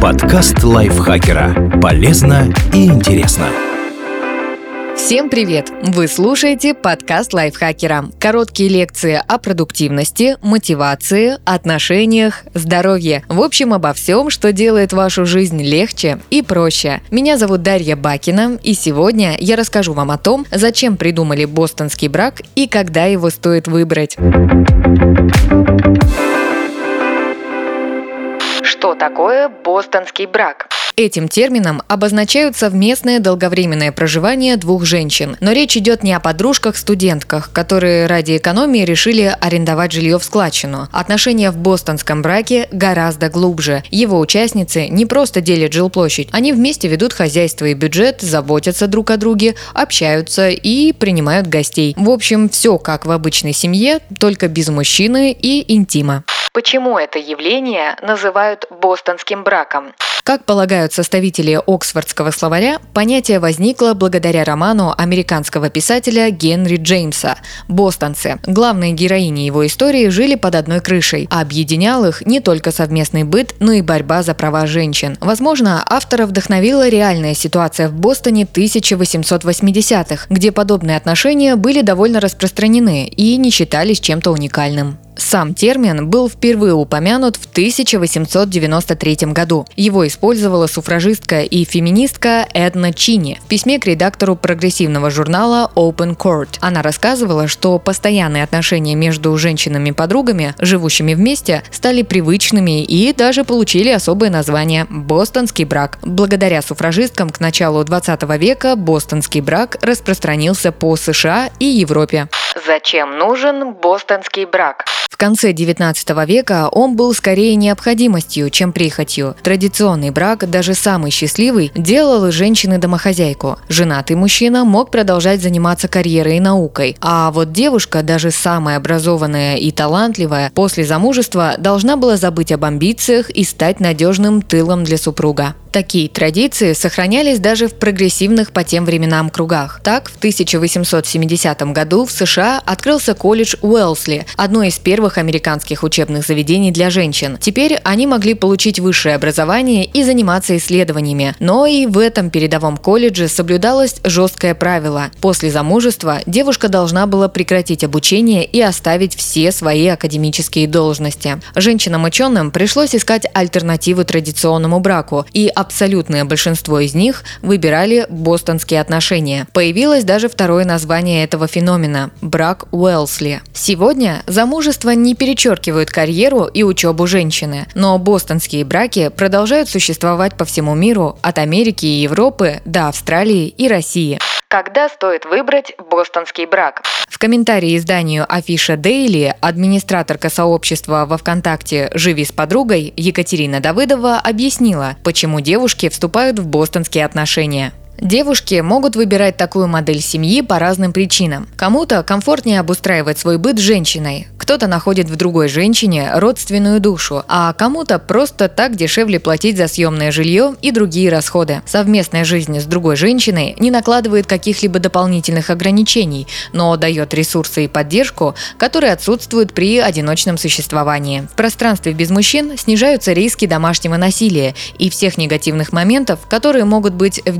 Подкаст лайфхакера. Полезно и интересно. Всем привет! Вы слушаете подкаст лайфхакера. Короткие лекции о продуктивности, мотивации, отношениях, здоровье. В общем, обо всем, что делает вашу жизнь легче и проще. Меня зовут Дарья Бакина, и сегодня я расскажу вам о том, зачем придумали бостонский брак и когда его стоит выбрать. Такое бостонский брак? Этим термином обозначают совместное долговременное проживание двух женщин. Но речь идет не о подружках-студентках, которые ради экономии решили арендовать жилье в складчину. Отношения в бостонском браке гораздо глубже. Его участницы не просто делят жилплощадь, они вместе ведут хозяйство и бюджет, заботятся друг о друге, общаются и принимают гостей. В общем, все как в обычной семье, только без мужчины и интима. Почему это явление называют бостонским браком? Как полагают составители Оксфордского словаря, понятие возникло благодаря роману американского писателя Генри Джеймса «Бостонцы». Главные героини его истории жили под одной крышей, а объединял их не только совместный быт, но и борьба за права женщин. Возможно, автора вдохновила реальная ситуация в Бостоне 1880-х, где подобные отношения были довольно распространены и не считались чем-то уникальным. Сам термин был впервые упомянут в 1893 году. Его использовала суфражистка и феминистка Эдна Чини в письме к редактору прогрессивного журнала Open Court. Она рассказывала, что постоянные отношения между женщинами-подругами, живущими вместе, стали привычными и даже получили особое название – «бостонский брак». Благодаря суфражисткам к началу 20 века бостонский брак распространился по США и Европе. Зачем нужен бостонский брак? Конце 19 века он был скорее необходимостью, чем прихотью. Традиционный брак, даже самый счастливый, делал из женщины домохозяйку. Женатый мужчина мог продолжать заниматься карьерой и наукой, а вот девушка, даже самая образованная и талантливая, после замужества должна была забыть об амбициях и стать надежным тылом для супруга. Такие традиции сохранялись даже в прогрессивных по тем временам кругах. Так, в 1870 году в США открылся колледж Уэлсли, одно из первых американских учебных заведений для женщин. Теперь они могли получить высшее образование и заниматься исследованиями. Но и в этом передовом колледже соблюдалось жесткое правило. После замужества девушка должна была прекратить обучение и оставить все свои академические должности. Женщинам-ученым пришлось искать альтернативы традиционному браку, и абсолютное большинство из них выбирали бостонские отношения. Появилось даже второе название этого феномена – брак Уэлсли. Сегодня замужество не перечеркивают карьеру и учебу женщины, но бостонские браки продолжают существовать по всему миру, от Америки и Европы до Австралии и России. Когда стоит выбрать бостонский брак? В комментарии изданию Афиша Дейли администраторка сообщества во ВКонтакте «Живи с подругой» Екатерина Давыдова объяснила, почему девушки вступают в бостонские отношения. Девушки могут выбирать такую модель семьи по разным причинам. Кому-то комфортнее обустраивать свой быт женщиной, кто-то находит в другой женщине родственную душу, а кому-то просто так дешевле платить за съемное жилье и другие расходы. Совместная жизнь с другой женщиной не накладывает каких-либо дополнительных ограничений, но дает ресурсы и поддержку, которые отсутствуют при одиночном существовании. В пространстве без мужчин снижаются риски домашнего насилия и всех негативных моментов, которые могут быть в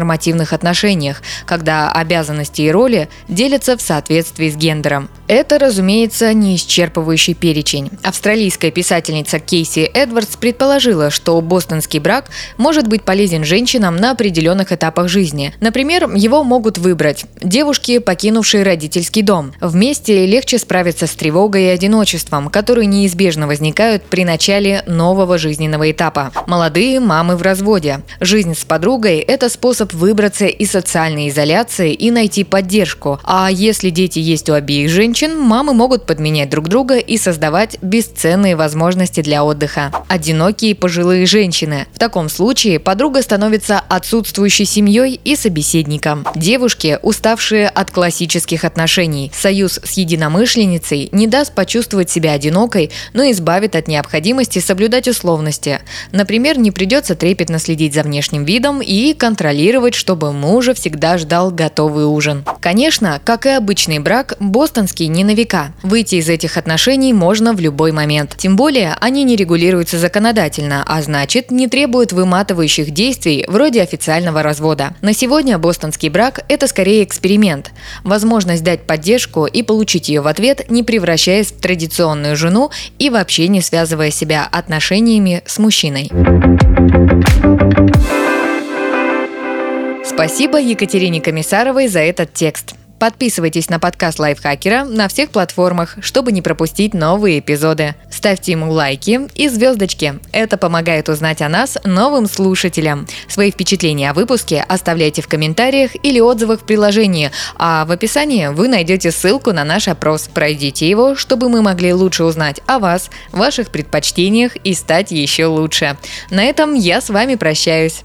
гетеронормативных отношениях, когда обязанности и роли делятся в соответствии с гендером. Это, разумеется, не исчерпывающий перечень. Австралийская писательница Кейси Эдвардс предположила, что бостонский брак может быть полезен женщинам на определенных этапах жизни. Например, его могут выбрать девушки, покинувшие родительский дом. Вместе легче справиться с тревогой и одиночеством, которые неизбежно возникают при начале нового жизненного этапа. Молодые мамы в разводе. Жизнь с подругой – это способ выбраться из социальной изоляции и найти поддержку. А если дети есть у обеих женщин, мамы могут подменять друг друга и создавать бесценные возможности для отдыха. Одинокие пожилые женщины. В таком случае подруга становится отсутствующей семьей и собеседником. Девушки, уставшие от классических отношений. Союз с единомышленницей не даст почувствовать себя одинокой, но избавит от необходимости соблюдать условности. Например, не придется трепетно следить за внешним видом и контролировать, чтобы мужа всегда ждал готовый ужин. Конечно, как и обычный брак, бостонский не на века. Выйти из этих отношений можно в любой момент. Тем более, они не регулируются законодательно, а значит, не требуют выматывающих действий вроде официального развода. На сегодня бостонский брак – это скорее эксперимент. Возможность дать поддержку и получить ее в ответ, не превращаясь в традиционную жену и вообще не связывая себя отношениями с мужчиной. Спасибо Екатерине Комиссаровой за этот текст. Подписывайтесь на подкаст Лайфхакера на всех платформах, чтобы не пропустить новые эпизоды. Ставьте ему лайки и звездочки. Это помогает узнать о нас новым слушателям. Свои впечатления о выпуске оставляйте в комментариях или отзывах в приложении, а в описании вы найдете ссылку на наш опрос. Пройдите его, чтобы мы могли лучше узнать о вас, ваших предпочтениях и стать еще лучше. На этом я с вами прощаюсь.